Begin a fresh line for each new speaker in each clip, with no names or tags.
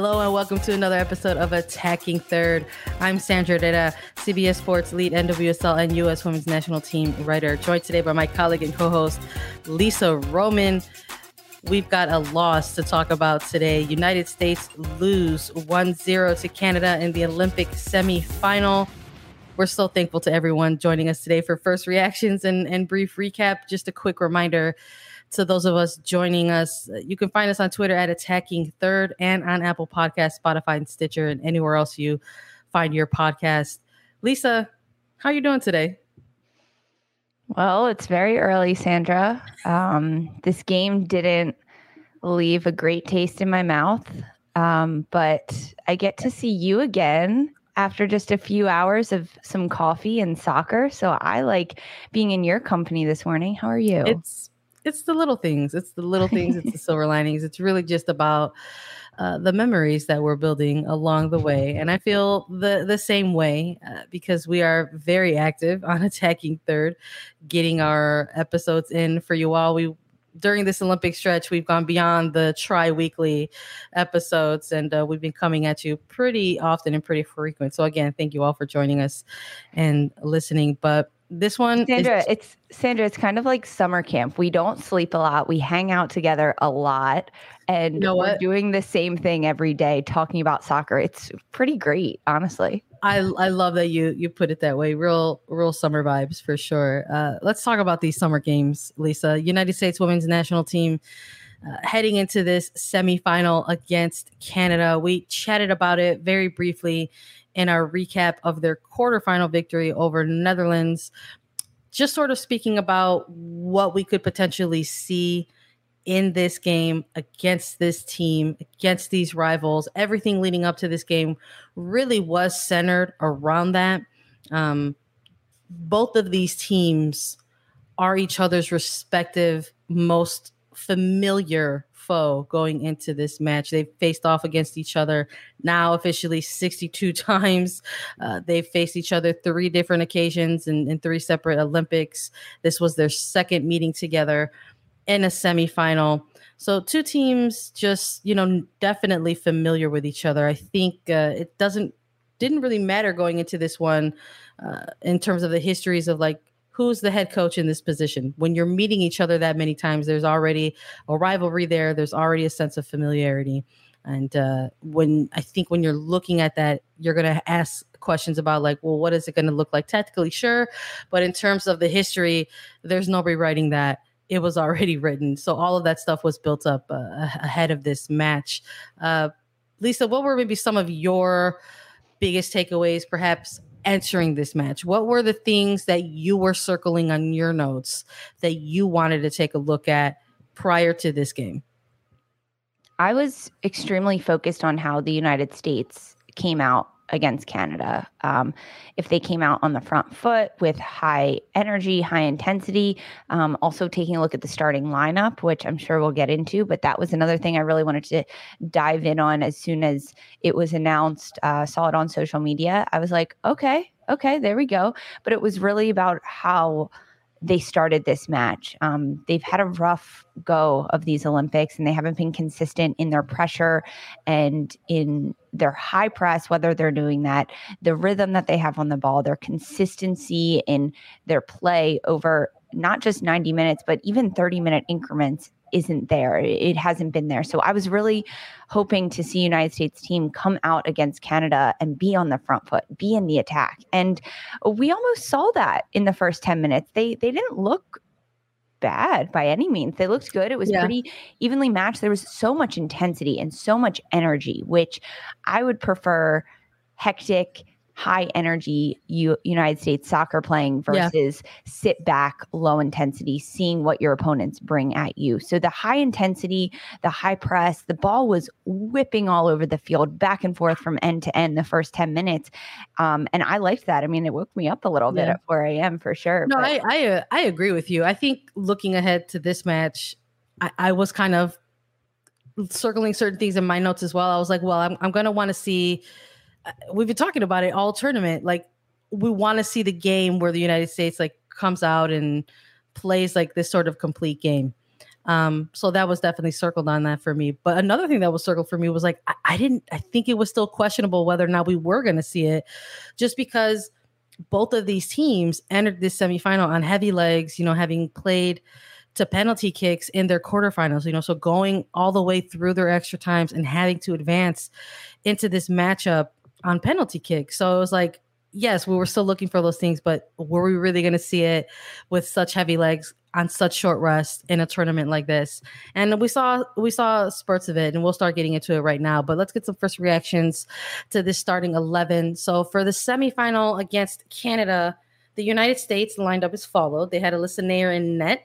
Hello and welcome to another episode of Attacking Third. I'm Sandra Herrera, CBS Sports lead NWSL and U.S. Women's National Team writer, joined today by my colleague and co-host Lisa Roman. We've got a loss to talk about today. United States lose 1-0 to Canada in the Olympic semifinal. We're so thankful to everyone joining us today for first reactions and, and brief recap. Just a quick reminder to those of us joining us. You can find us on Twitter at Attacking Third and on Apple Podcast, Spotify, and Stitcher, and anywhere else you find your podcast. Lisa, how are you doing today?
Well, it's very early, Sandra. Um, this game didn't leave a great taste in my mouth, um, but I get to see you again after just a few hours of some coffee and soccer. So I like being in your company this morning. How are you?
It's it's the little things. It's the little things. it's the silver linings. It's really just about uh, the memories that we're building along the way. And I feel the the same way uh, because we are very active on attacking third, getting our episodes in for you all. We during this Olympic stretch, we've gone beyond the tri weekly episodes and uh, we've been coming at you pretty often and pretty frequent. So, again, thank you all for joining us and listening. But this one,
Sandra, is- it's Sandra, it's kind of like summer camp. We don't sleep a lot, we hang out together a lot, and you know we're doing the same thing every day, talking about soccer. It's pretty great, honestly.
I I love that you you put it that way. Real real summer vibes for sure. Uh, let's talk about these summer games, Lisa. United States Women's National Team. Uh, heading into this semifinal against Canada. We chatted about it very briefly in our recap of their quarterfinal victory over Netherlands. Just sort of speaking about what we could potentially see in this game against this team, against these rivals. Everything leading up to this game really was centered around that. Um, both of these teams are each other's respective most familiar foe going into this match. They've faced off against each other now officially 62 times. Uh, they've faced each other three different occasions in, in three separate Olympics. This was their second meeting together in a semifinal. So two teams just, you know, definitely familiar with each other. I think uh, it doesn't didn't really matter going into this one uh, in terms of the histories of like who's the head coach in this position. When you're meeting each other that many times, there's already a rivalry there. There's already a sense of familiarity. And uh, when I think when you're looking at that, you're going to ask questions about like, well, what is it going to look like tactically? Sure, but in terms of the history, there's no rewriting that. It was already written, so all of that stuff was built up uh, ahead of this match. Uh, Lisa, what were maybe some of your biggest takeaways, perhaps entering this match? What were the things that you were circling on your notes that you wanted to take a look at prior to this game?
I was extremely focused on how the United States came out against Canada. Um, if they came out on the front foot with high energy, high intensity, um, also taking a look at the starting lineup, which I'm sure we'll get into, but that was another thing I really wanted to dive in on as soon as it was announced, uh, saw it on social media. I was like, okay, okay, there we go. But it was really about how they started this match. Um, they've had a rough go of these Olympics and they haven't been consistent in their pressure and in their high press, whether they're doing that, the rhythm that they have on the ball, their consistency in their play over not just 90 minutes, but even 30 minute increments isn't there. It hasn't been there. So I was really hoping to see United States team come out against Canada and be on the front foot, be in the attack. And we almost saw that in the first 10 minutes. They they didn't look bad by any means. They looked good. It was yeah. pretty evenly matched. There was so much intensity and so much energy, which I would prefer hectic high energy U- United States soccer playing versus yeah. sit back, low intensity, seeing what your opponents bring at you. So the high intensity, the high press, the ball was whipping all over the field, back and forth from end to end the first 10 minutes. Um, and I liked that. I mean, it woke me up a little yeah. bit at 4 a.m. for sure.
No, but- I, I, uh, I agree with you. I think looking ahead to this match, I, I was kind of circling certain things in my notes as well. I was like, well, I'm, I'm going to want to see we've been talking about it all tournament. Like we want to see the game where the United States like comes out and plays like this sort of complete game. Um, so that was definitely circled on that for me. But another thing that was circled for me was like I, I didn't I think it was still questionable whether or not we were gonna see it, just because both of these teams entered this semifinal on heavy legs, you know, having played to penalty kicks in their quarterfinals, you know, so going all the way through their extra times and having to advance into this matchup on penalty kick. So it was like, yes, we were still looking for those things, but were we really going to see it with such heavy legs on such short rest in a tournament like this? And we saw we saw spurts of it, and we'll start getting into it right now. But let's get some first reactions to this starting eleven. So for the semifinal against Canada, the United States lined up as followed. They had Alyssa Naeher in net.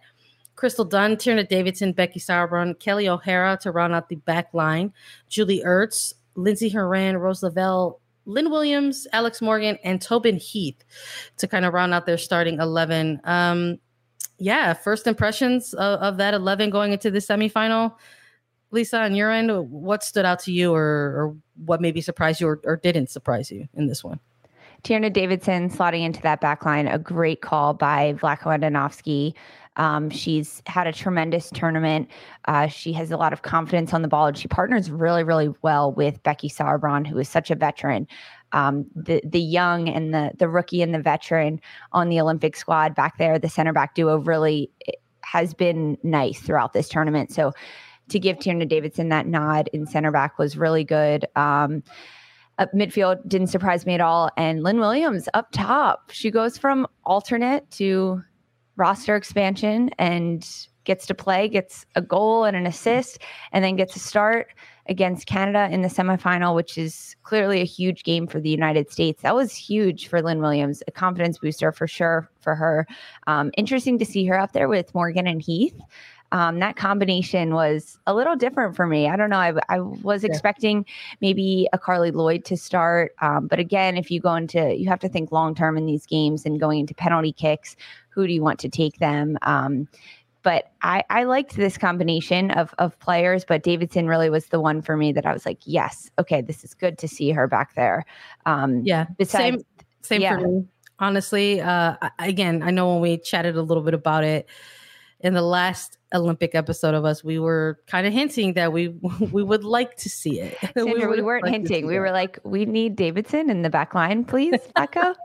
Crystal Dunn, Tierna Davidson, Becky Sauerbrunn, Kelly O'Hara to round out the back line, Julie Ertz, Lindsay Horan, Rose Lavelle, Lynn Williams, Alex Morgan, and Tobin Heath to kind of round out their starting 11. Um, yeah, first impressions of, of, that 11 going into the semifinal. Lisa, on your end, what stood out to you or, or what maybe surprised you or, or didn't surprise you in this one?
Tierna Davidson slotting into that back line, a great call by Vlatko Andonovski. Um, she's had a tremendous tournament. Uh, she has a lot of confidence on the ball, and she partners really, really well with Becky Sauerbrunn, who is such a veteran. Um, the the young and the the rookie and the veteran on the Olympic squad back there, the center back duo really has been nice throughout this tournament. So to give Tierna Davidson that nod in center back was really good. Um, up midfield didn't surprise me at all. And Lynn Williams up top, she goes from alternate to roster expansion and gets to play, gets a goal and an assist, and then gets a start against Canada in the semifinal, which is clearly a huge game for the United States. That was huge for Lynn Williams, a confidence booster for sure for her. Um, interesting to see her out there with Morgan and Heath. Um, that combination was a little different for me. I don't know. I, I was yeah. expecting maybe a Carli Lloyd to start. Um, but again, if you go into, you have to think long term in these games and going into penalty kicks who do you want to take them? Um, but I, I liked this combination of of players, but Davidson really was the one for me that I was like, yes, okay, this is good to see her back there.
Um, yeah, besides, same same yeah. for me. Honestly, uh, again, I know when we chatted a little bit about it in the last Olympic episode of us, we were kind of hinting that we we would like to see it.
Sandra, we, we, weren't like hinting. We were like, we need Davidson in the back line, please, Becca.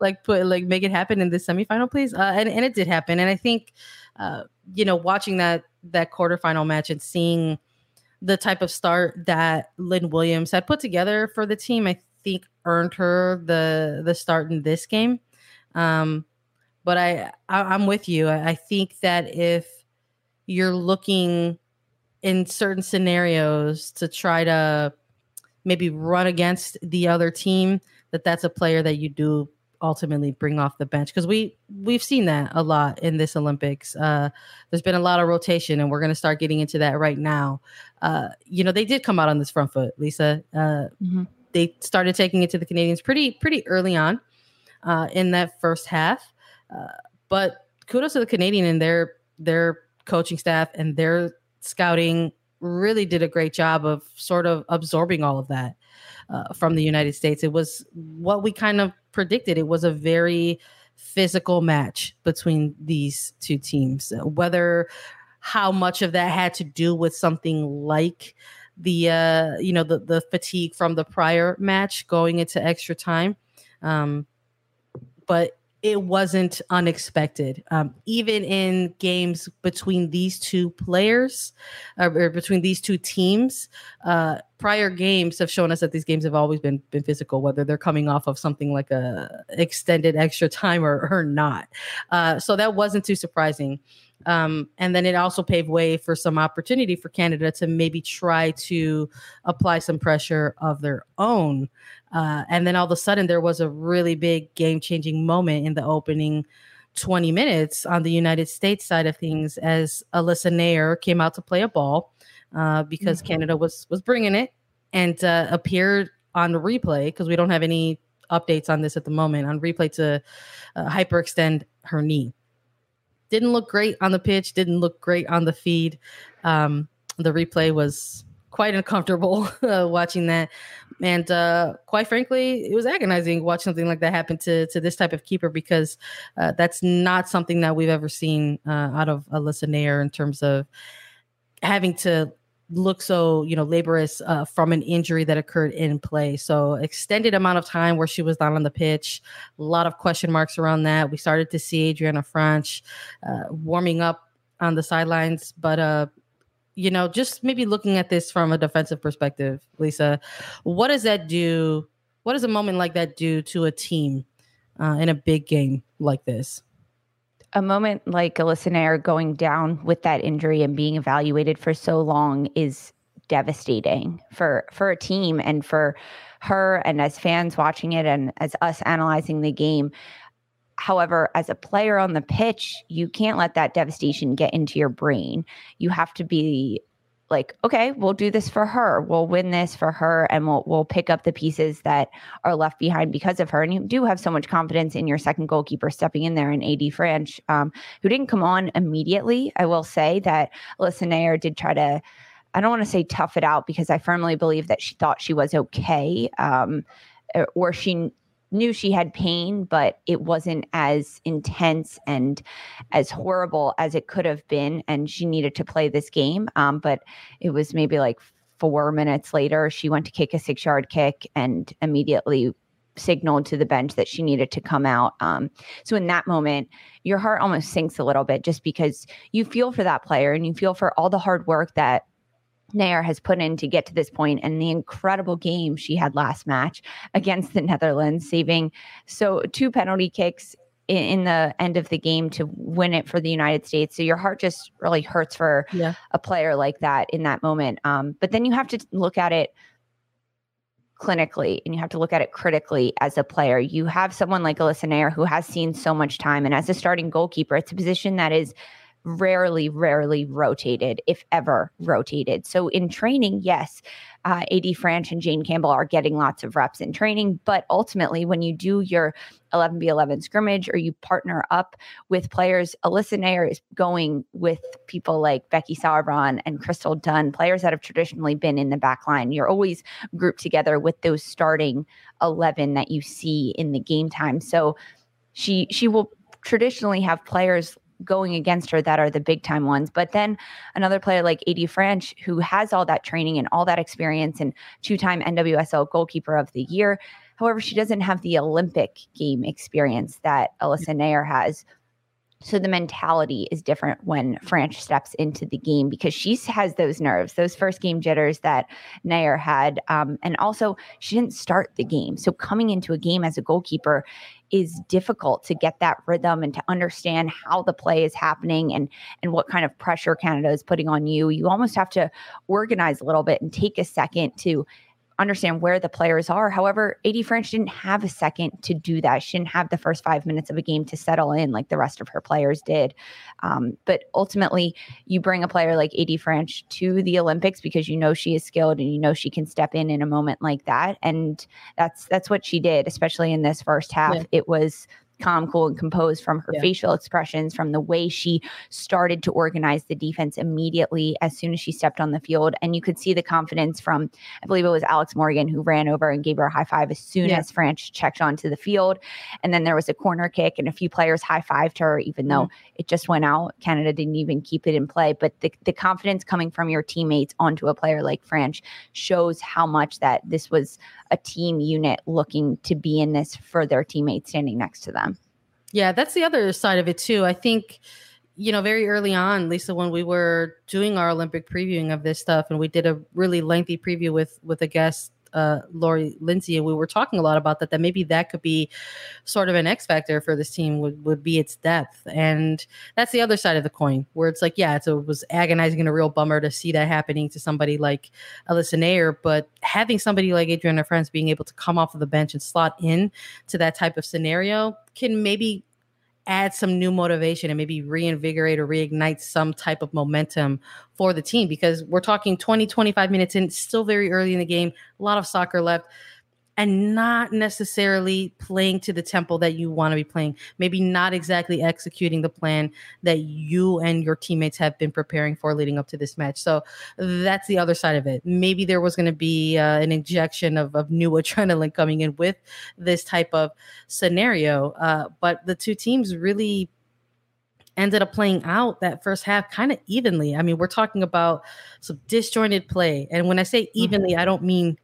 like put like make it happen in the semifinal, please. Uh, and and it did happen. And I think, uh, you know, watching that that quarterfinal match and seeing the type of start that Lynn Williams had put together for the team, I think earned her the the start in this game. Um, but I, I am with you. I, I think that if you're looking in certain scenarios to try to maybe run against the other team, that that's a player that you do ultimately bring off the bench because we we've seen that a lot in this Olympics. Uh, there's been a lot of rotation, and we're going to start getting into that right now. Uh, you know, they did come out on this front foot, Lisa. Uh, mm-hmm. They started taking it to the Canadians pretty pretty early on uh, in that first half, but kudos to the Canadian and their their coaching staff and their scouting really did a great job of sort of absorbing all of that uh, from the United States. It was what we kind of predicted. It was a very physical match between these two teams. Whether how much of that had to do with something like the uh you know the the fatigue from the prior match going into extra time um but it wasn't unexpected. Um, even in games between these two players, uh, or between these two teams, uh, prior games have shown us that these games have always been been physical, whether they're coming off of something like a extended extra time or, or not. Uh, so that wasn't too surprising. Um, and then it also paved way for some opportunity for Canada to maybe try to apply some pressure of their own. Uh, and then all of a sudden, there was a really big game changing moment in the opening 20 minutes on the United States side of things as Alyssa Naeher came out to play a ball uh, because mm-hmm. Canada was was bringing it and uh, appeared on the replay because we don't have any updates on this at the moment on replay to uh, hyperextend her knee didn't look great on the pitch, didn't look great on the feed. Um, the replay was quite uncomfortable uh, watching that. And uh, quite frankly, it was agonizing watch something like that happen to, to this type of keeper because uh, that's not something that we've ever seen uh, out of Alyssa Naeher in terms of having to look so you know laborious uh, from an injury that occurred in play so extended amount of time where she was not on the pitch a lot of question marks around that we started to see adriana franch uh, warming up on the sidelines but uh you know just maybe looking at this from a defensive perspective lisa what does that do what does a moment like that do to a team uh, in a big game like this
a moment like Alyssa Naeher going down with that injury and being evaluated for so long is devastating for for a team and for her and as fans watching it and as us analyzing the game. However, as a player on the pitch, you can't let that devastation get into your brain. You have to be like, okay, we'll do this for her. We'll win this for her and we'll we'll pick up the pieces that are left behind because of her. And you do have so much confidence in your second goalkeeper stepping in there and AD Franch, um, who didn't come on immediately. I will say that Alyssa Naeher did try to I don't want to say tough it out because I firmly believe that she thought she was okay. Um, or she knew she had pain, but it wasn't as intense and as horrible as it could have been. And she needed to play this game. Um, but it was maybe like four minutes later, she went to kick a six yard kick and immediately signaled to the bench that she needed to come out. Um, so in that moment, your heart almost sinks a little bit just because you feel for that player and you feel for all the hard work that Naeher has put in to get to this point and the incredible game she had last match against the Netherlands, saving so two penalty kicks in, in, the end of the game to win it for the United States. So your heart just really hurts for yeah. a player like that in that moment. Um, but then you have to look at it clinically and you have to look at it critically as a player. You have someone like Alyssa Naeher who has seen so much time, and as a starting goalkeeper, it's a position that is rarely, rarely rotated, if ever rotated. So in training, yes, uh, AD Franch and Jane Campbell are getting lots of reps in training. But ultimately, when you do your 11v11 scrimmage or you partner up with players, Alyssa Naeher is going with people like Becky Sauerbrunn and Crystal Dunn, players that have traditionally been in the back line. You're always grouped together with those starting 11 that you see in the game time. So she she will traditionally have players going against her that are the big time ones. But then another player like AD Franch, who has all that training and all that experience and two time NWSL goalkeeper of the year. However, she doesn't have the Olympic game experience that Alyssa Naeher has. So the mentality is different when Franch steps into the game because she has those nerves, those first game jitters that Naeher had. Um, and also, she didn't start the game. So coming into a game as a goalkeeper is difficult to get that rhythm and to understand how the play is happening and and what kind of pressure Canada is putting on you. You almost have to organize a little bit and take a second to understand where the players are. However, AD Franch didn't have a second to do that. She didn't have the first five minutes of a game to settle in like the rest of her players did. Um, but ultimately, you bring a player like AD Franch to the Olympics because you know she is skilled and you know she can step in in a moment like that. And that's that's what she did, especially in this first half. Yeah. It was calm, cool, and composed from her yeah. facial expressions, from the way she started to organize the defense immediately as soon as she stepped on the field. And you could see the confidence from, I believe it was Alex Morgan who ran over and gave her a high five as soon yeah. as Franch checked onto the field. And then there was a corner kick, and a few players high fived her, even mm-hmm. though it just went out. Canada didn't even keep it in play. But the, the confidence coming from your teammates onto a player like Franch shows how much that this was a team unit looking to be in this for their teammates standing next to them.
Yeah, that's the other side of it too. I think you know, very early on, Lisa, when we were doing our Olympic previewing of this stuff, and we did a really lengthy preview with with a guest, uh, Lori Lindsey, and we were talking a lot about that. That maybe that could be sort of an X factor for this team would would be its depth, and that's the other side of the coin, where it's like, yeah, it was agonizing and a real bummer to see that happening to somebody like Alyssa Naeher, but having somebody like Adrianna Franch being able to come off of the bench and slot in to that type of scenario can maybe add some new motivation and maybe reinvigorate or reignite some type of momentum for the team because we're talking 20 25 minutes in still very early in the game a lot of soccer left and not necessarily playing to the tempo that you want to be playing. Maybe not exactly executing the plan that you and your teammates have been preparing for leading up to this match. So that's the other side of it. Maybe there was going to be uh, an injection of, of new adrenaline coming in with this type of scenario. Uh, but the two teams really ended up playing out that first half kind of evenly. I mean, we're talking about some disjointed play. And when I say mm-hmm. evenly, mm-hmm. I don't mean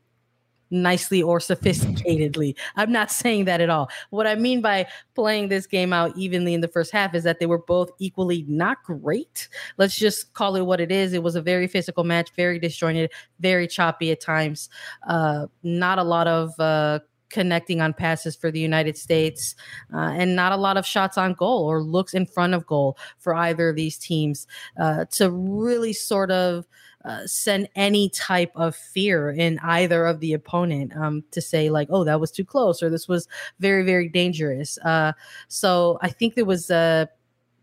nicely or sophisticatedly. I'm not saying that at all. What I mean by playing this game out evenly in the first half is that they were both equally not great. Let's just call it what it is. It was a very physical match, very disjointed, very choppy at times. Uh, not a lot of uh, connecting on passes for the United States, uh, and not a lot of shots on goal or looks in front of goal for either of these teams uh, to really sort of uh, send any type of fear in either of the opponent um, to say like, oh, that was too close or this was very very dangerous. Uh, so I think there was a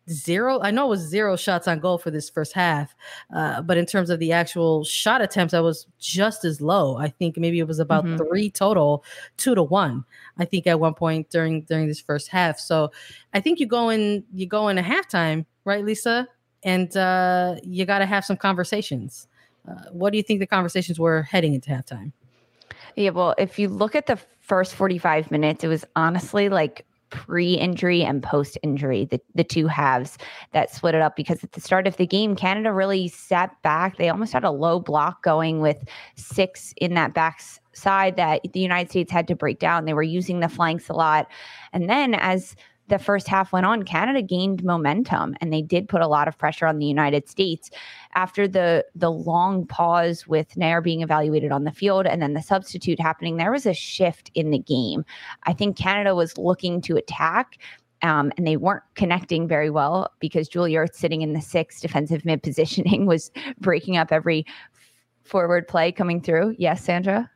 zero. I know it was zero shots on goal for this first half, uh, but in terms of the actual shot attempts, I was just as low. I think maybe it was about mm-hmm. three total, two to one. I think at one point during during this first half. So I think you go in you go in a halftime, right, Lisa? And uh, you got to have some conversations. Uh, what do you think the conversations were heading into halftime?
Yeah, well, if you look at the first 45 minutes, it was honestly like pre-injury and post-injury, the, the two halves that split it up because at the start of the game, Canada really sat back. They almost had a low block going with six in that back side that the United States had to break down. They were using the flanks a lot. And then as the first half went on, Canada gained momentum and they did put a lot of pressure on the United States after the the long pause with Naeher being evaluated on the field and then the substitute happening. There was a shift in the game. I think Canada was looking to attack. Um, and they weren't connecting very well because Julie Ertz sitting in the six defensive mid positioning was breaking up every forward play coming through. Yes, Sandra?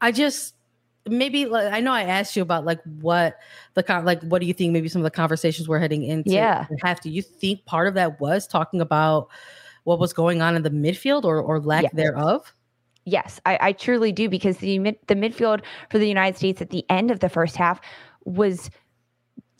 I just maybe like, I know I asked you about like what the con- like what do you think maybe some of the conversations we're heading into
yeah
have to you think part of that was talking about what was going on in the midfield or or lack yes. thereof
yes I, I truly do because the mid, the midfield for the United States at the end of the first half was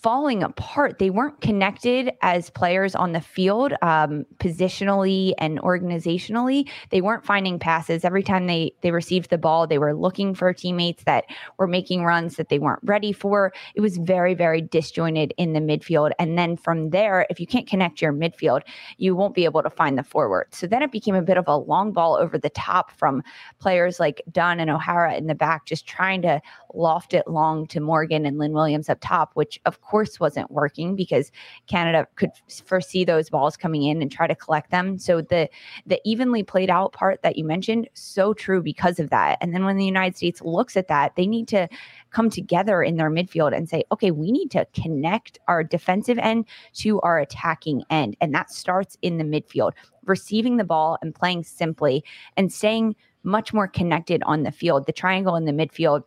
falling apart. They weren't connected as players on the field, um, positionally and organizationally. They weren't finding passes every time they they received the ball. They were looking for teammates that were making runs that they weren't ready for. It was very very disjointed in the midfield. And then from there, if you can't connect your midfield, you won't be able to find the forward. So then it became a bit of a long ball over the top from players like Dunn and O'Hara in the back, just trying to loft it long to Morgan and Lynn Williams up top, which of course wasn't working because Canada could foresee those balls coming in and try to collect them. So the the evenly played out part that you mentioned, so true because of that. And then when the United States looks at that, they need to come together in their midfield and say, okay, we need to connect our defensive end to our attacking end. And that starts in the midfield, receiving the ball and playing simply and staying much more connected on the field. The triangle in the midfield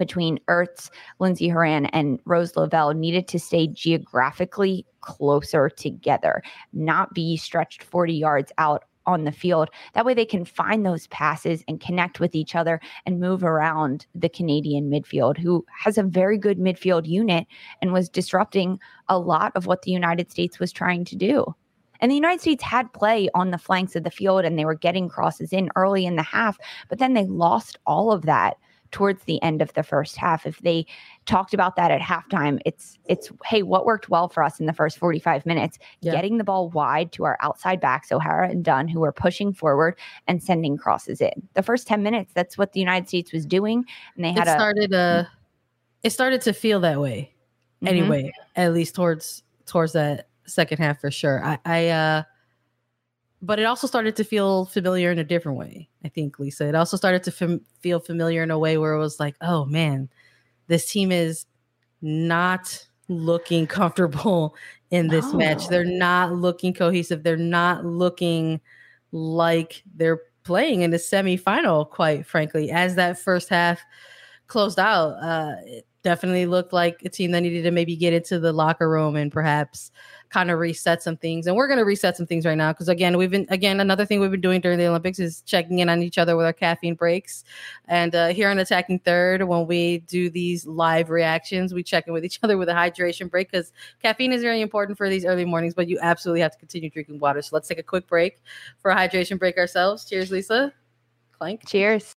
between Ertz, Lindsay Horan, and Rose Lavelle needed to stay geographically closer together, not be stretched 40 yards out on the field. That way they can find those passes and connect with each other and move around the Canadian midfield, who has a very good midfield unit and was disrupting a lot of what the United States was trying to do. And the United States had play on the flanks of the field and they were getting crosses in early in the half, but then they lost all of that towards the end of the first half. If they talked about that at halftime, it's it's hey, what worked well for us in the first 45 minutes? Yeah. Getting the ball wide to our outside backs, O'Hara and Dunn, who were pushing forward and sending crosses in. The first 10 minutes, that's what the United States was doing. And they had
it started a, uh it started to feel that way mm-hmm. anyway, at least towards towards that second half for sure. I, I uh but it also started to feel familiar in a different way. I think Lisa. It also started to fam- feel familiar in a way where it was like, oh man, this team is not looking comfortable in this no. match. They're not looking cohesive. They're not looking like they're playing in the semifinal. Quite frankly, as that first half closed out, uh, it definitely looked like a team that needed to maybe get into the locker room and perhaps kind of reset some things. And we're going to reset some things right now because again, we've been again another thing we've been doing during the Olympics is checking in on each other with our caffeine breaks. And uh, here on Attacking Third, when we do these live reactions, we check in with each other with a hydration break because caffeine is very important for these early mornings. But you absolutely have to continue drinking water. So let's take a quick break for a hydration break ourselves. Cheers, Lisa. Clank.
Cheers.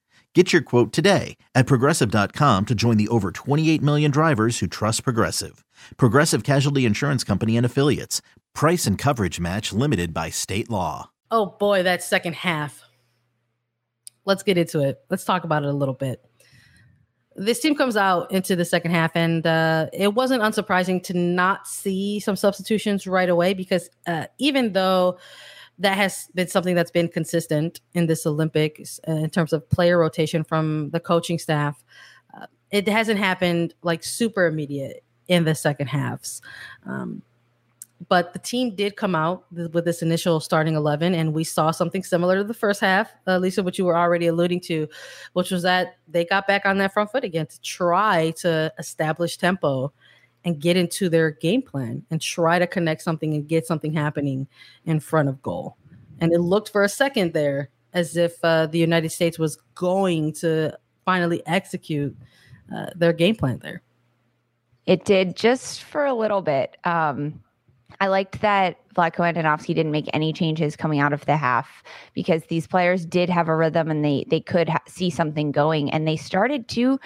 Get your quote today at progressive.com to join the over 28 million drivers who trust Progressive. Progressive Casualty Insurance Company and Affiliates. Price and coverage match limited by state law.
Oh boy, that second half. Let's get into it. Let's talk about it a little bit. This team comes out into the second half, and uh, it wasn't unsurprising to not see some substitutions right away because uh, even though that has been something that's been consistent in this Olympics uh, in terms of player rotation from the coaching staff. Uh, it hasn't happened like super immediate in the second halves. Um, but the team did come out th- with this initial starting 11 and we saw something similar to the first half uh, lisa which you were already alluding to which was that they got back on that front foot again to try to establish tempo and get into their game plan and try to connect something and get something happening in front of goal. And it looked for a second there as if uh, the United States was going to finally execute uh, their game plan there.
It did just for a little bit. Um, I liked that Vlatko Andonovski didn't make any changes coming out of the half because these players did have a rhythm and they they could ha- see something going and they started to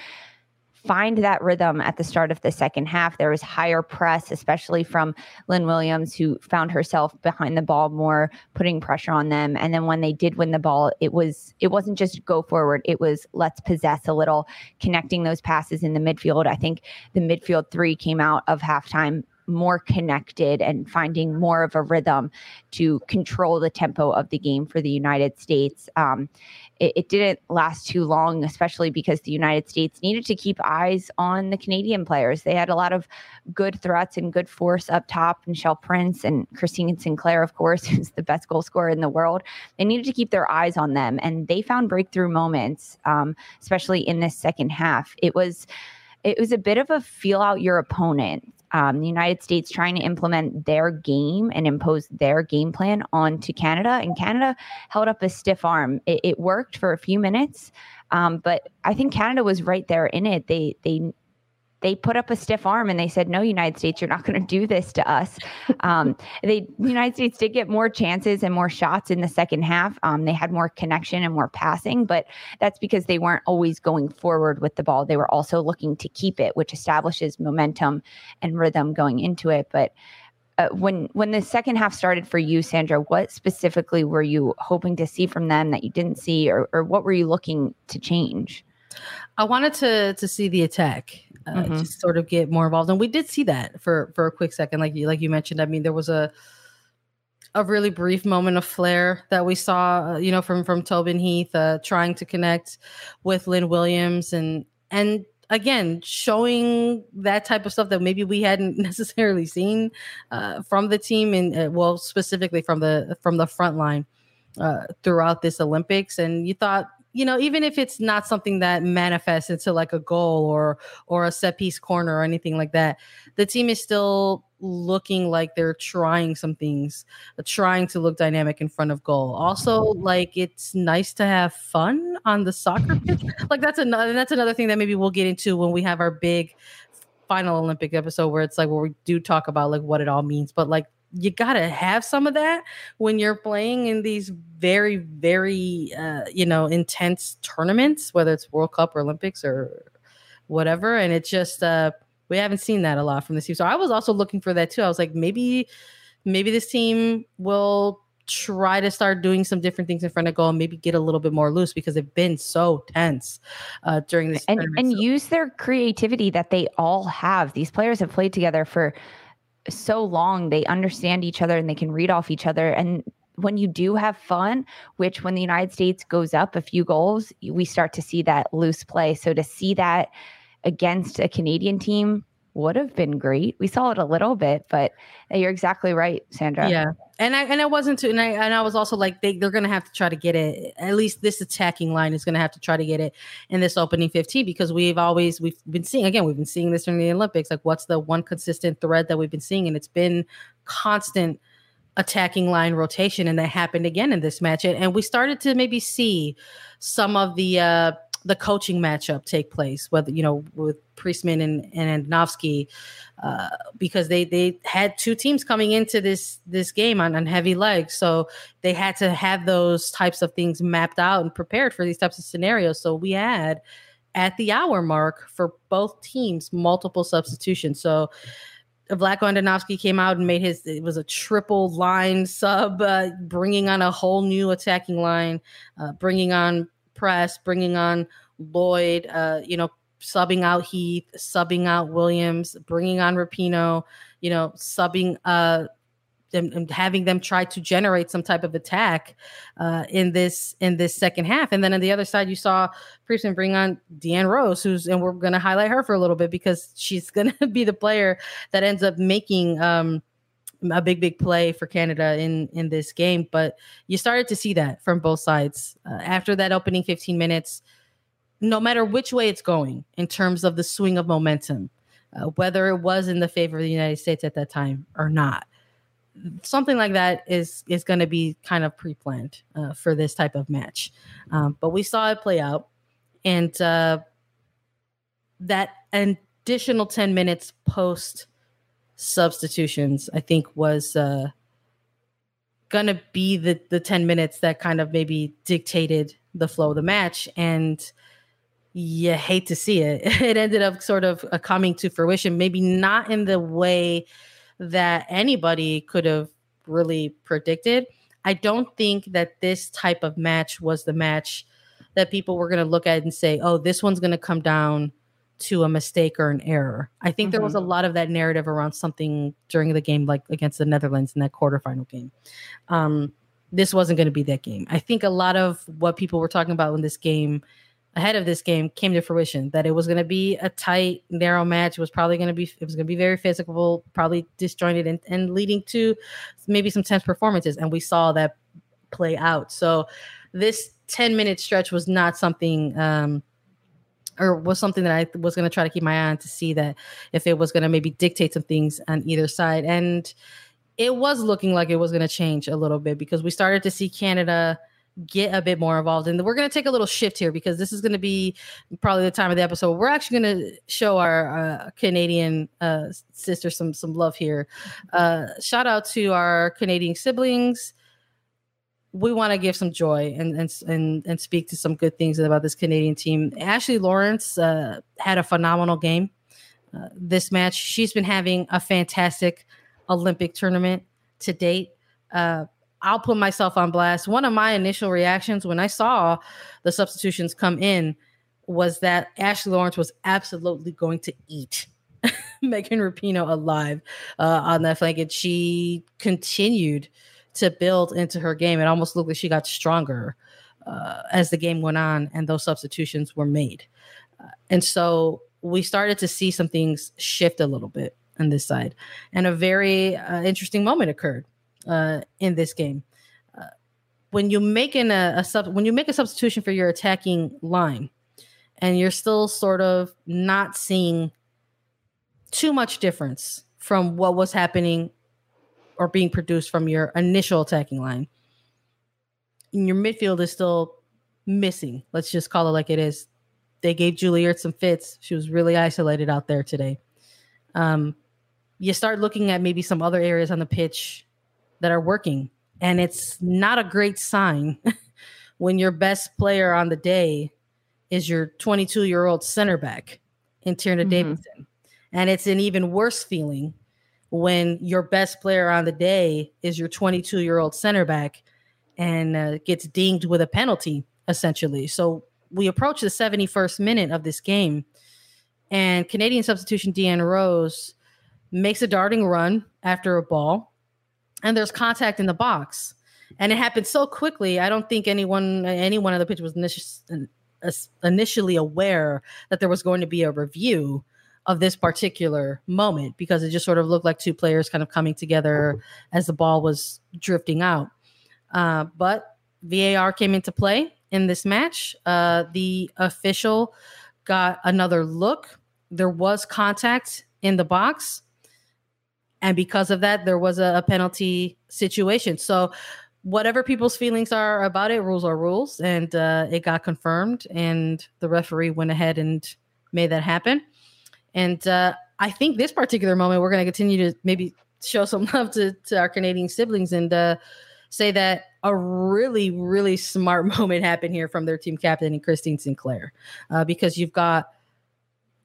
find that rhythm at the start of the second half. There was higher press, especially from Lynn Williams, who found herself behind the ball more, putting pressure on them. And then when they did win the ball, it was it wasn't just go forward. It was let's possess a little, connecting those passes in the midfield. I think the midfield three came out of halftime more connected and finding more of a rhythm to control the tempo of the game for the United States. Um, it, it, didn't last too long, especially because the United States needed to keep eyes on the Canadian players. They had a lot of good threats and good force up top. Nichelle Prince and Christine Sinclair, of course, who's the best goal scorer in the world. They needed to keep their eyes on them, and they found breakthrough moments, um, especially in this second half. It was it was a bit of a feel out your opponent um, the United States trying to implement their game and impose their game plan onto Canada, and Canada held up a stiff arm. It, it worked for a few minutes, um, but I think Canada was right there in it. They they they put up a stiff arm and they said, "No, United States, you're not going to do this to us." Um, they the United States did get more chances and more shots in the second half. Um, they had more connection and more passing, but that's because they weren't always going forward with the ball. They were also looking to keep it, which establishes momentum and rhythm going into it. But uh, when when the second half started for you, Sandra, what specifically were you hoping to see from them that you didn't see, or, or what were you looking to change?
I wanted to to see the attack, uh, mm-hmm. just sort of get more involved, and we did see that for for a quick second, like you like you mentioned. I mean, there was a a really brief moment of flair that we saw, uh, you know, from from Tobin Heath uh, trying to connect with Lynn Williams, and and again showing that type of stuff that maybe we hadn't necessarily seen uh, from the team and uh, well specifically from the from the front line uh, throughout this olympics and you thought you know even if it's not something that manifests into like a goal or or a set piece corner or anything like that the team is still looking like they're trying some things, uh, trying to look dynamic in front of goal. Also, like it's nice to have fun on the soccer pitch. Like that's another that's another thing that maybe we'll get into when we have our big final Olympic episode where it's like where we do talk about like what it all means. But like you gotta have some of that when you're playing in these very very uh, you know intense tournaments, whether it's World Cup or Olympics or whatever. And it's just uh we haven't seen that a lot from this team. So I was also looking for that too. I was like, maybe, maybe this team will try to start doing some different things in front of goal and maybe get a little bit more loose because they've been so tense uh, during this
and and so- use their creativity that they all have. These players have played together for so long; they understand each other and they can read off each other. And when you do have fun, which when the United States goes up a few goals, we start to see that loose play. So to see that against a Canadian team would have been great. We saw it a little bit, but uh, you're exactly right, Sandra.
Yeah. And I and I wasn't too and I and I was also like they, they're gonna have to try to get it at least this attacking line is gonna have to try to get it in this opening 15 because we've always we've been seeing again, we've been seeing this during the Olympics. Like what's the one consistent thread that we've been seeing? And it's been constant attacking line rotation and that happened again in this match and, and we started to maybe see some of the uh the coaching matchup take place, whether you know with Priestman and and uh, because they they had two teams coming into this this game on, on heavy legs, so they had to have those types of things mapped out and prepared for these types of scenarios. So we had at the hour mark for both teams multiple substitutions. So. Vlatko Andonovski came out and made his it was a triple line sub, uh, bringing on a whole new attacking line, uh, bringing on Press, bringing on Lloyd, uh, you know, subbing out Heath, subbing out Williams, bringing on Rapinoe, you know, subbing uh and, having them try to generate some type of attack uh, in this in this second half. And then on the other side, you saw Priestman bring on Deanne Rose, who's and we're going to highlight her for a little bit because she's going to be the player that ends up making um, a big big play for Canada in in this game. But you started to see that from both sides uh, after that opening 15 minutes. No matter which way it's going in terms of the swing of momentum, uh, whether it was in the favor of the United States at that time or not, something like that is is going to be kind of pre-planned uh, for this type of match. Um, but we saw it play out, and uh, that additional 10 minutes post substitutions, I think was uh, gonna be the the 10 minutes that kind of maybe dictated the flow of the match. And you hate to see it. It ended up sort of uh, coming to fruition, maybe not in the way that anybody could have really predicted. I don't think that this type of match was the match that people were going to look at and say, oh, this one's going to come down to a mistake or an error. I think mm-hmm. there was a mm-hmm. lot of that narrative around something during the game, like against the Netherlands in that quarterfinal game. Um, this wasn't going to be that game. I think a lot of what people were talking about in this game, ahead of this game, came to fruition. That it was going to be a tight, narrow match. It was probably going to be. It was going to be very physical, probably disjointed, and, and leading to maybe some tense performances. And we saw that play out. So this ten minute stretch was not something. Um, or was something that I was going to try to keep my eye on to see that if it was going to maybe dictate some things on either side. And it was looking like it was going to change a little bit because we started to see Canada get a bit more involved. And we're going to take a little shift here because this is going to be probably the time of the episode. We're actually going to show our uh, Canadian uh, sister some some love here. Uh, shout out to our Canadian siblings. We want to give some joy and, and and and speak to some good things about this Canadian team. Ashley Lawrence uh, had a phenomenal game. Uh, this match, she's been having a fantastic Olympic tournament to date. Uh, I'll put myself on blast. One of my initial reactions when I saw the substitutions come in was that Ashley Lawrence was absolutely going to eat Megan Rapinoe alive uh, on that flank. And she continued to build into her game. It almost looked like she got stronger uh, as the game went on and those substitutions were made. Uh, and so we started to see some things shift a little bit on this side. And a very uh, interesting moment occurred uh, in this game. Uh, when you make in a, a sub, when you make a substitution for your attacking line, and you're still sort of not seeing too much difference from what was happening or being produced from your initial attacking line. And your midfield is still missing. Let's just call it like it is. They gave Julie Ertz some fits. She was really isolated out there today. Um, you start looking at maybe some other areas on the pitch that are working. And it's not a great sign when your best player on the day is your 22 year old center back in Tierna mm-hmm. Davidson. And it's an even worse feeling when your best player on the day is your 22 year old center back and uh, gets dinged with a penalty, essentially. So we approach the 71st minute of this game, and Canadian substitution Deanne Rose makes a darting run after a ball and there's contact in the box and it happened so quickly i don't think anyone anyone on the pitch was initially aware that there was going to be a review of this particular moment because it just sort of looked like two players kind of coming together as the ball was drifting out. Uh, but var came into play in this match. Uh, the official got another look. There was contact in the box. And because of that there was a, a penalty situation. So whatever people's feelings are about it rules are rules. And uh, it got confirmed and the referee went ahead and made that happen and uh, i think this particular moment we're going to continue to maybe show some love to, to our canadian siblings and uh, say that a really really smart moment happened here from their team captain and christine sinclair uh, because you've got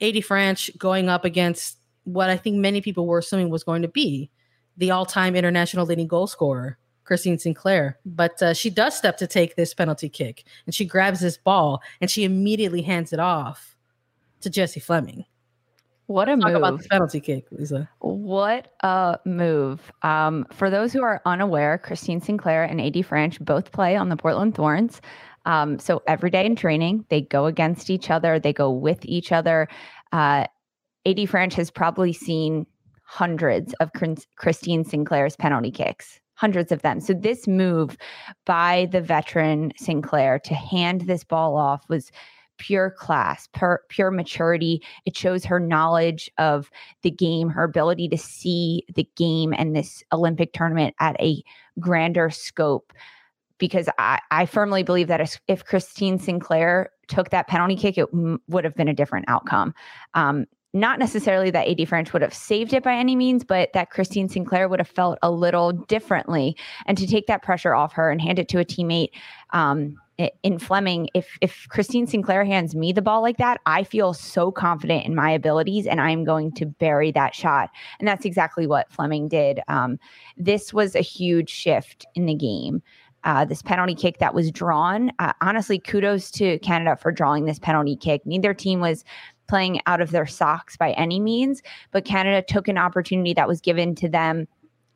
AD Franch going up against what I think many people were assuming was going to be the all-time international leading goal scorer, Christine Sinclair. But uh, she does step to take this penalty kick, and she grabs this ball and she immediately hands it off to Jessie Fleming.
What a
Talk
move!
about the penalty kick, Lisa.
What a move! Um, for those who are unaware, Christine Sinclair and AD Franch both play on the Portland Thorns. Um, so every day in training, they go against each other, they go with each other. Uh, AD Franch has probably seen hundreds of Christine Sinclair's penalty kicks, hundreds of them. So this move by the veteran Sinclair to hand this ball off was pure class, pure, pure maturity. It shows her knowledge of the game, her ability to see the game and this Olympic tournament at a grander scope. Because I, I firmly believe that if Christine Sinclair took that penalty kick, it m- would have been a different outcome. Um, not necessarily that AD Franch would have saved it by any means, but that Christine Sinclair would have felt a little differently. And to take that pressure off her and hand it to a teammate um, in Fleming, if if Christine Sinclair hands me the ball like that, I feel so confident in my abilities, and I'm going to bury that shot. And that's exactly what Fleming did. Um, this was a huge shift in the game. Uh, this penalty kick that was drawn. Uh, honestly, kudos to Canada for drawing this penalty kick. Neither team was playing out of their socks by any means, but Canada took an opportunity that was given to them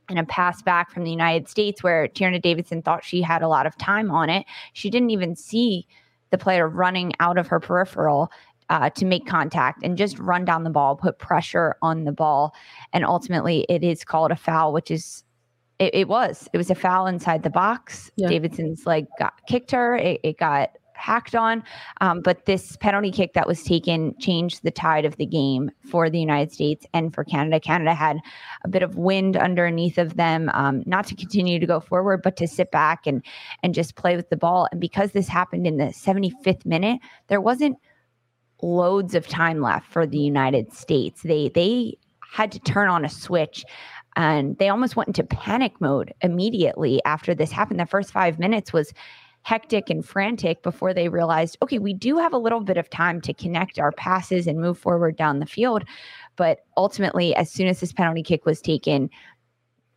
in a pass back from the United States where Tierna Davidson thought she had a lot of time on it. She didn't even see the player running out of her peripheral uh, to make contact and just run down the ball, put pressure on the ball. And ultimately, it is called a foul, which is, it, it was. It was a foul inside the box. Yeah. Davidson's leg got kicked her. It, it got hacked on. Um, but this penalty kick that was taken changed the tide of the game for the United States and for Canada. Canada had a bit of wind underneath of them, um, not to continue to go forward, but to sit back and and just play with the ball. And because this happened in the 75th minute, there wasn't loads of time left for the United States. They they had to turn on a switch and they almost went into panic mode immediately after this happened. The first five minutes was hectic and frantic before they realized, okay, we do have a little bit of time to connect our passes and move forward down the field. But ultimately, as soon as this penalty kick was taken,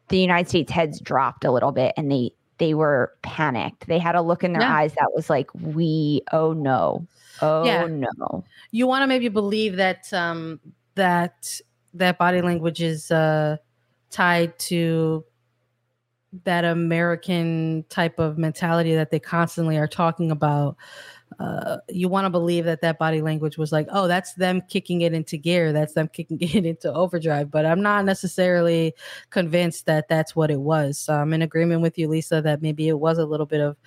the United States heads dropped a little bit and they they were panicked. They had a look in their yeah. eyes that was like, we oh no. Oh yeah. no.
You want to maybe believe that um that that body language is uh tied to that American type of mentality that they constantly are talking about. Uh, you want to believe that that body language was like, oh, that's them kicking it into gear, that's them kicking it into overdrive. But I'm not necessarily convinced that that's what it was. So I'm in agreement with you, Lisa, that maybe it was a little bit of,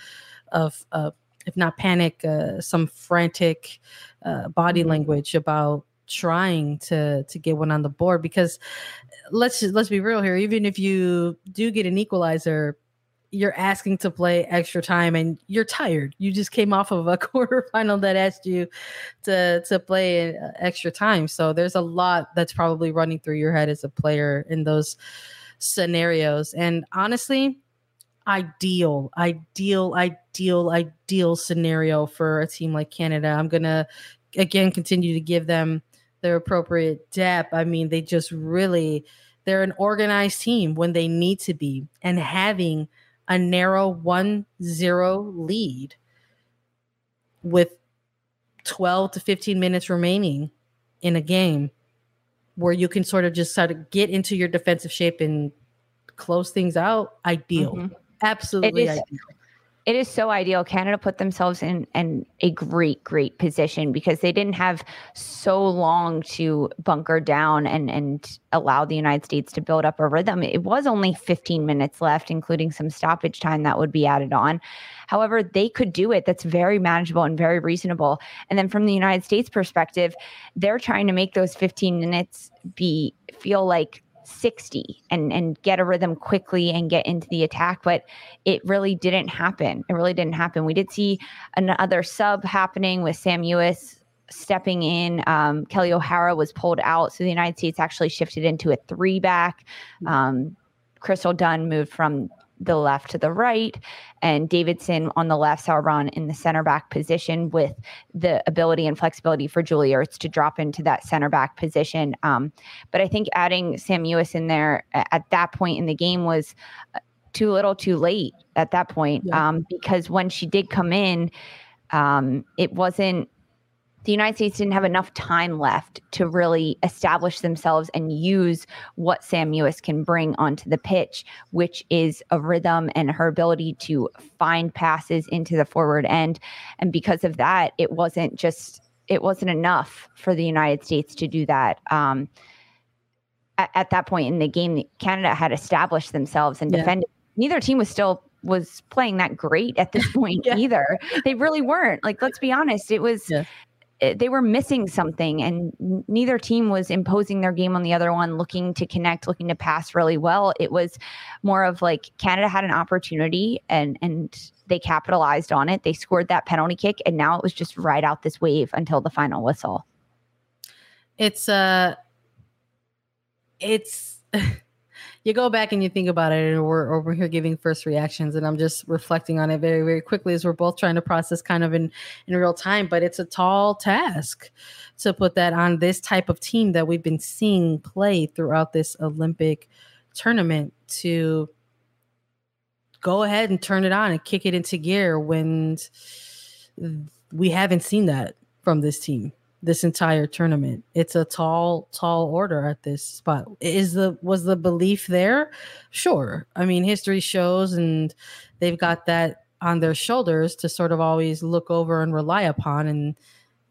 of, uh, if not panic, uh, some frantic uh, body mm-hmm. language about trying to to get one on the board because let's just, let's be real here even if you do get an equalizer you're asking to play extra time and you're tired. You just came off of a quarterfinal that asked you to to play uh, extra time. So there's a lot that's probably running through your head as a player in those scenarios. And honestly ideal ideal ideal ideal scenario for a team like canada. I'm gonna again continue to give them their appropriate depth. I mean, they just really they're an organized team when they need to be and having a narrow 1-0 lead with 12 to 15 minutes remaining in a game where you can sort of just sort of get into your defensive shape and close things out ideal mm-hmm. absolutely ideal
it is so ideal. Canada put themselves in, in a great, great position because they didn't have so long to bunker down and, and allow the United States to build up a rhythm. It was only 15 minutes left, including some stoppage time that would be added on. However, they could do it. That's very manageable and very reasonable. And then from the United States perspective, they're trying to make those 15 minutes be feel like 60 and and get a rhythm quickly and get into the attack but it really didn't happen. It really didn't happen. We did see another sub happening with sam Mewis stepping in. Um, kelley o'hara was pulled out so the united states actually shifted into a three back. Um, crystal dunn moved from the left to the right, and Davidson on the left, Sauerbrunn in the center back position with the ability and flexibility for Julie Ertz to drop into that center back position. Um, but I think adding Sam Mewis in there at that point in the game was uh, too little too late at that point yeah. um, because when she did come in, um, it wasn't the United States didn't have enough time left to really establish themselves and use what Sam Mewis can bring onto the pitch, which is a rhythm and her ability to find passes into the forward end. And because of that, it wasn't just it wasn't enough for the United States to do that. Um, at, at, that point in the game, Canada had established themselves and yeah. defended. Neither team was still was playing that great at this point yeah. either. They really weren't. Like, let's be honest. It was yeah. Eh, they were missing something and neither team was imposing their game on the other one looking to connect looking to pass really well. It was more of like canada had an opportunity and and they capitalized on it. They scored that penalty kick and now it was just right out this wave until the final whistle.
It's uh it's you go back and you think about it, and we're over here giving first reactions, and I'm just reflecting on it very, very quickly as we're both trying to process kind of in in real time. But it's a tall task to put that on this type of team that we've been seeing play throughout this Olympic tournament to go ahead and turn it on and kick it into gear when we haven't seen that from this team this entire tournament. It's a tall, tall order at this spot. Is the was the belief there? Sure. I mean, history shows, and they've got that on their shoulders to sort of always look over and rely upon, and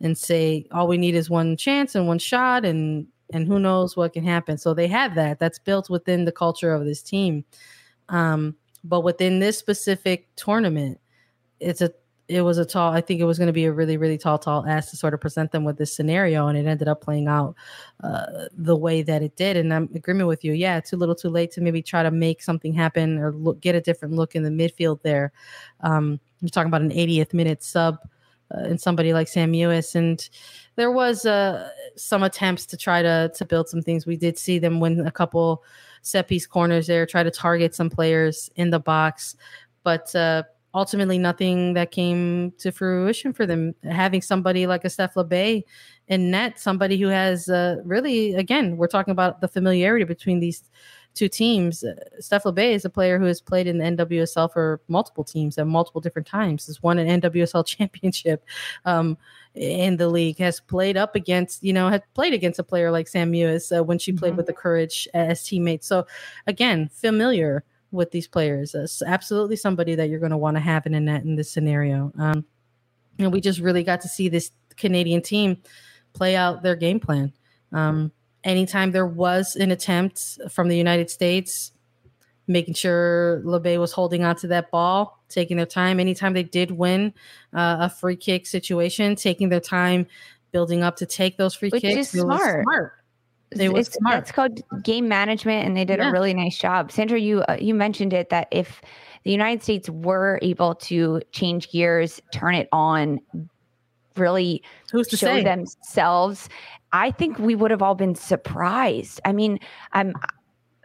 and say all we need is one chance and one shot, and and who knows what can happen. So they have that. That's built within the culture of this team. Um, but within this specific tournament, it's a it was a tall. I think it was going to be a really, really tall, tall ask to sort of present them with this scenario, and it ended up playing out uh, the way that it did. And I'm agreement with you. Yeah, too little, too late to maybe try to make something happen or look, get a different look in the midfield there. Um, you're talking about an 80th minute sub uh, and somebody like Sam Mewis, and there was uh, some attempts to try to to build some things. We did see them win a couple set piece corners there, try to target some players in the box, but uh, ultimately nothing that came to fruition for them. Having somebody like a Steph Labbé in net, somebody who has uh, really, again, we're talking about the familiarity between these two teams. Uh, Steph Labbé is a player who has played in the NWSL for multiple teams at multiple different times. Has won an NWSL championship um, in the league. Has played up against, you know, had played against a player like Sam Mewis uh, when she played mm-hmm. with the Courage as teammates. So again, familiar with these players. It's absolutely somebody that you're going to want to have in a net in this scenario. Um, and we just really got to see this Canadian team play out their game plan. Um, anytime there was an attempt from the United States, making sure Labbé was holding on to that ball, taking their time. Anytime they did win uh, a free kick situation, taking their time building up to take those free
Which
kicks.
Is smart.
smart.
They were it's, smart. It's called game management, and they did yeah. a really nice job. Sandra, you uh, you mentioned it that if the United States were able to change gears, turn it on, really
Who's to
show
say?
themselves, I think we would have all been surprised. I mean, I'm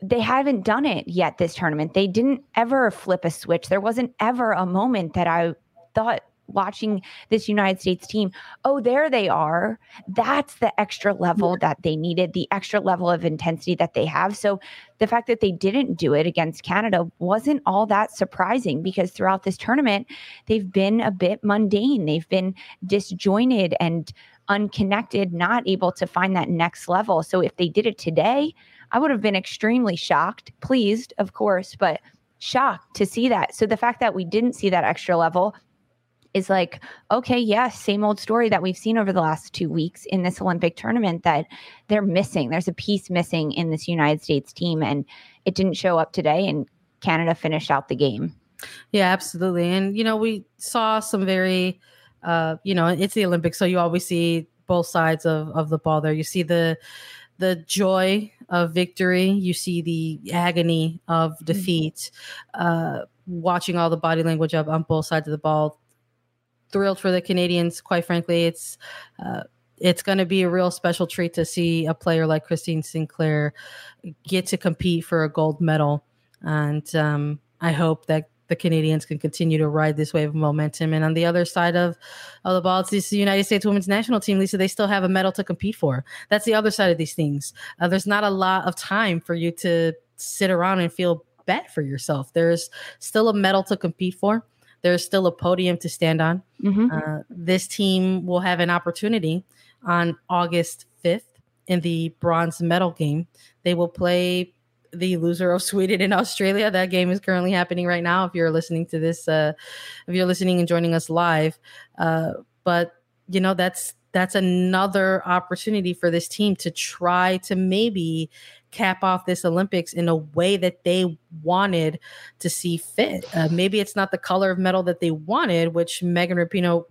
they haven't done it yet this tournament. They didn't ever flip a switch. There wasn't ever a moment that I thought watching this United States team, oh, there they are. That's the extra level that they needed, the extra level of intensity that they have. So the fact that they didn't do it against Canada wasn't all that surprising because throughout this tournament, they've been a bit mundane. They've been disjointed and unconnected, not able to find that next level. So if they did it today, I would have been extremely shocked, pleased, of course, but shocked to see that. So the fact that we didn't see that extra level is like, okay, yes, yeah, same old story that we've seen over the last two weeks in this Olympic tournament that they're missing. There's a piece missing in this United States team, and it didn't show up today, and Canada finished out the game.
Yeah, absolutely. And, you know, we saw some very, uh, you know, it's the Olympics, so you always see both sides of, of the ball there. You see the, the joy of victory. You see the agony of mm-hmm. defeat. Uh, watching all the body language up on both sides of the ball thrilled for the Canadians. Quite frankly, it's uh, it's going to be a real special treat to see a player like Christine Sinclair get to compete for a gold medal, and um, I hope that the Canadians can continue to ride this wave of momentum. And on the other side of, of the ball, it's the United States women's national team, Lisa. They still have a medal to compete for. That's the other side of these things. Uh, there's not a lot of time for you to sit around and feel bad for yourself. There's still a medal to compete for there's still a podium to stand on. Mm-hmm. Uh, this team will have an opportunity on August 5th in the bronze medal game. They will play the loser of Sweden and Australia. That game is currently happening right now. If you're listening to this, uh, if you're listening and joining us live, uh, but you know that's that's another opportunity for this team to try to maybe cap off this Olympics in a way that they wanted to see fit. Uh, maybe it's not the color of medal that they wanted, which Megan Rapinoe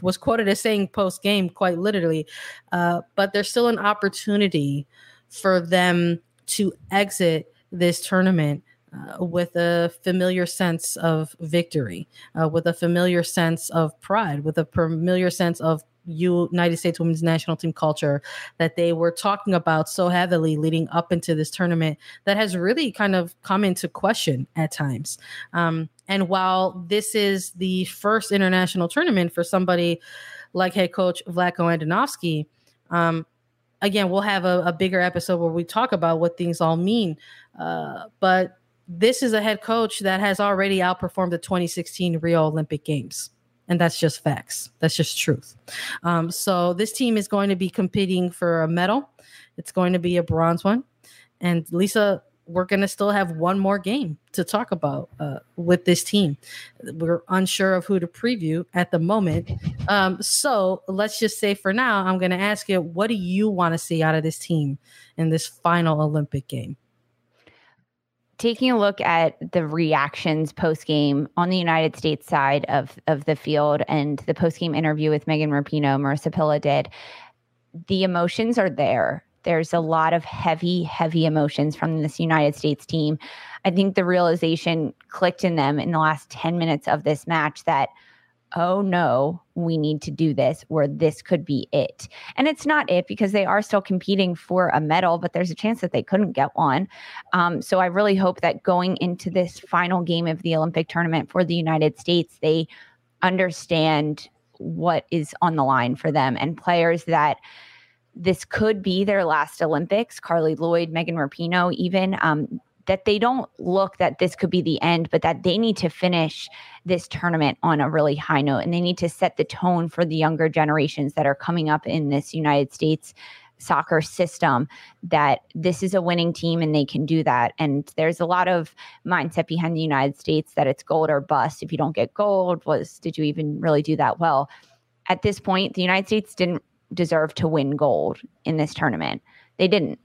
was quoted as saying post game, quite literally. Uh, but there's still an opportunity for them to exit this tournament uh, with a familiar sense of victory, uh, with a familiar sense of pride, with a familiar sense of United States women's national team culture that they were talking about so heavily leading up into this tournament that has really kind of come into question at times. Um, and while this is the first international tournament for somebody like head coach Vlatko Andonovski, um, again, we'll have a, a, bigger episode where we talk about what things all mean. Uh, but this is a head coach that has already outperformed the 2016 Rio Olympic Games and that's just facts. That's just truth. Um, so this team is going to be competing for a medal. It's going to be a bronze one, and Lisa, we're going to still have one more game to talk about uh, with this team. We're unsure of who to preview at the moment. Um, so let's just say for now, I'm going to ask you, what do you want to see out of this team in this final Olympic game?
Taking a look at the reactions post game on the United States side of of the field and the post game interview with Megan Rapinoe, Marissa Pilla did, the emotions are there. There's a lot of heavy, heavy emotions from this United States team. I think the realization clicked in them in the last 10 minutes of this match that oh no, we need to do this, or this could be it. And it's not it because they are still competing for a medal, but there's a chance that they couldn't get one. Um, so I really hope that going into this final game of the Olympic tournament for the United States, they understand what is on the line for them and players that this could be their last Olympics. Carli Lloyd, Megan Rapinoe, even um, that they don't look that this could be the end, but that they need to finish this tournament on a really high note and they need to set the tone for the younger generations that are coming up in this United States soccer system that this is a winning team and they can do that. And there's a lot of mindset behind the United States that it's gold or bust. If you don't get gold, was did you even really do that well? At this point, the United States didn't deserve to win gold in this tournament. They didn't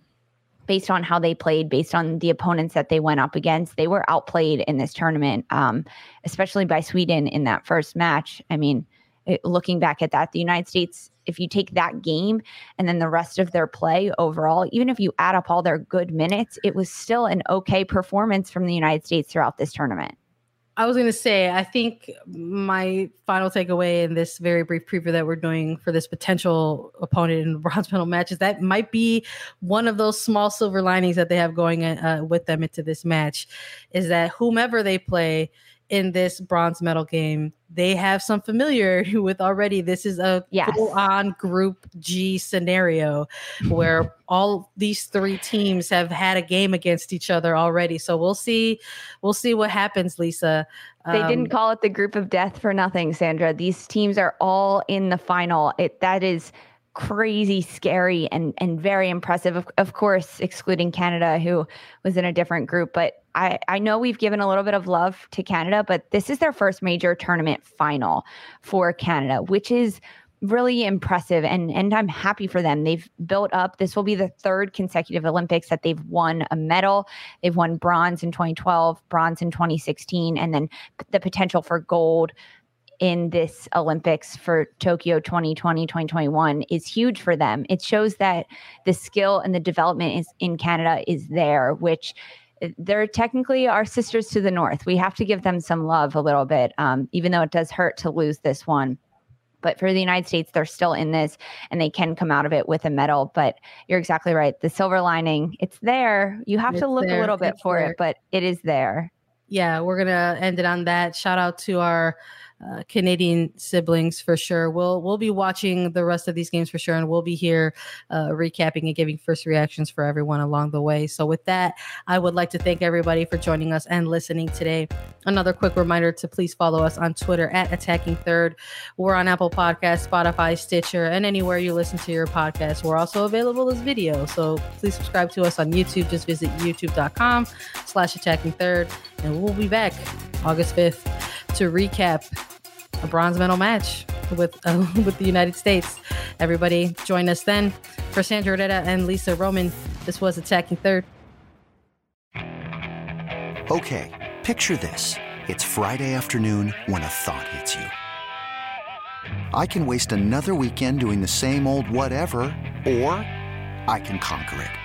based on how they played, based on the opponents that they went up against. They were outplayed in this tournament, um, especially by Sweden in that first match. I mean, it, looking back at that, the United States, if you take that game and then the rest of their play overall, even if you add up all their good minutes, it was still an okay performance from the United States throughout this tournament.
I was going to say, I think my final takeaway in this very brief preview that we're doing for this potential opponent in the bronze medal match is that might be one of those small silver linings that they have going uh, with them into this match is that whomever they play, in this bronze medal game, they have some familiarity with already. This is a yes. full on Group G scenario where all these three teams have had a game against each other already. So we'll see, we'll see what happens, Lisa.
They um, didn't call it the group of death for nothing, Sandra. These teams are all in the final. It that is crazy scary and and very impressive of, of course excluding canada who was in a different group but I, I know we've given a little bit of love to Canada, but this is their first major tournament final for Canada, which is really impressive and and I'm happy for them. They've built up this will be the third consecutive Olympics that they've won a medal. They've won bronze in 2012, bronze in 2016 and then the potential for gold in this Olympics for Tokyo 2020 2021 is huge for them. It shows that the skill and the development is in Canada is there which they're technically our sisters to the north. We have to give them some love a little bit, um, even though it does hurt to lose this one. But for the United States, they're still in this and they can come out of it with a medal. But you're exactly right. The silver lining, it's there. You have it's to look there. a little bit it's for there. it, but it is there.
Yeah, we're going to end it on that. Shout out to our uh, Canadian siblings for sure. We'll we'll be watching the rest of these games for sure, and we'll be here uh, recapping and giving first reactions for everyone along the way. So with that, I would like to thank everybody for joining us and listening today. Another quick reminder to please follow us on Twitter at Attacking Third. We're on Apple Podcasts, Spotify, Stitcher, and anywhere you listen to your podcast. We're also available as video, so please subscribe to us on YouTube. Just visit youtube.com/slash Attacking Third, and we'll be back August fifth to recap a bronze medal match with uh, with the United States. Everybody join us then. For Sandra Herrera and Lisa Roman, this was Attacking Third.
Okay, picture this. It's Friday afternoon when a thought hits you. I can waste another weekend doing the same old whatever, or I can conquer it.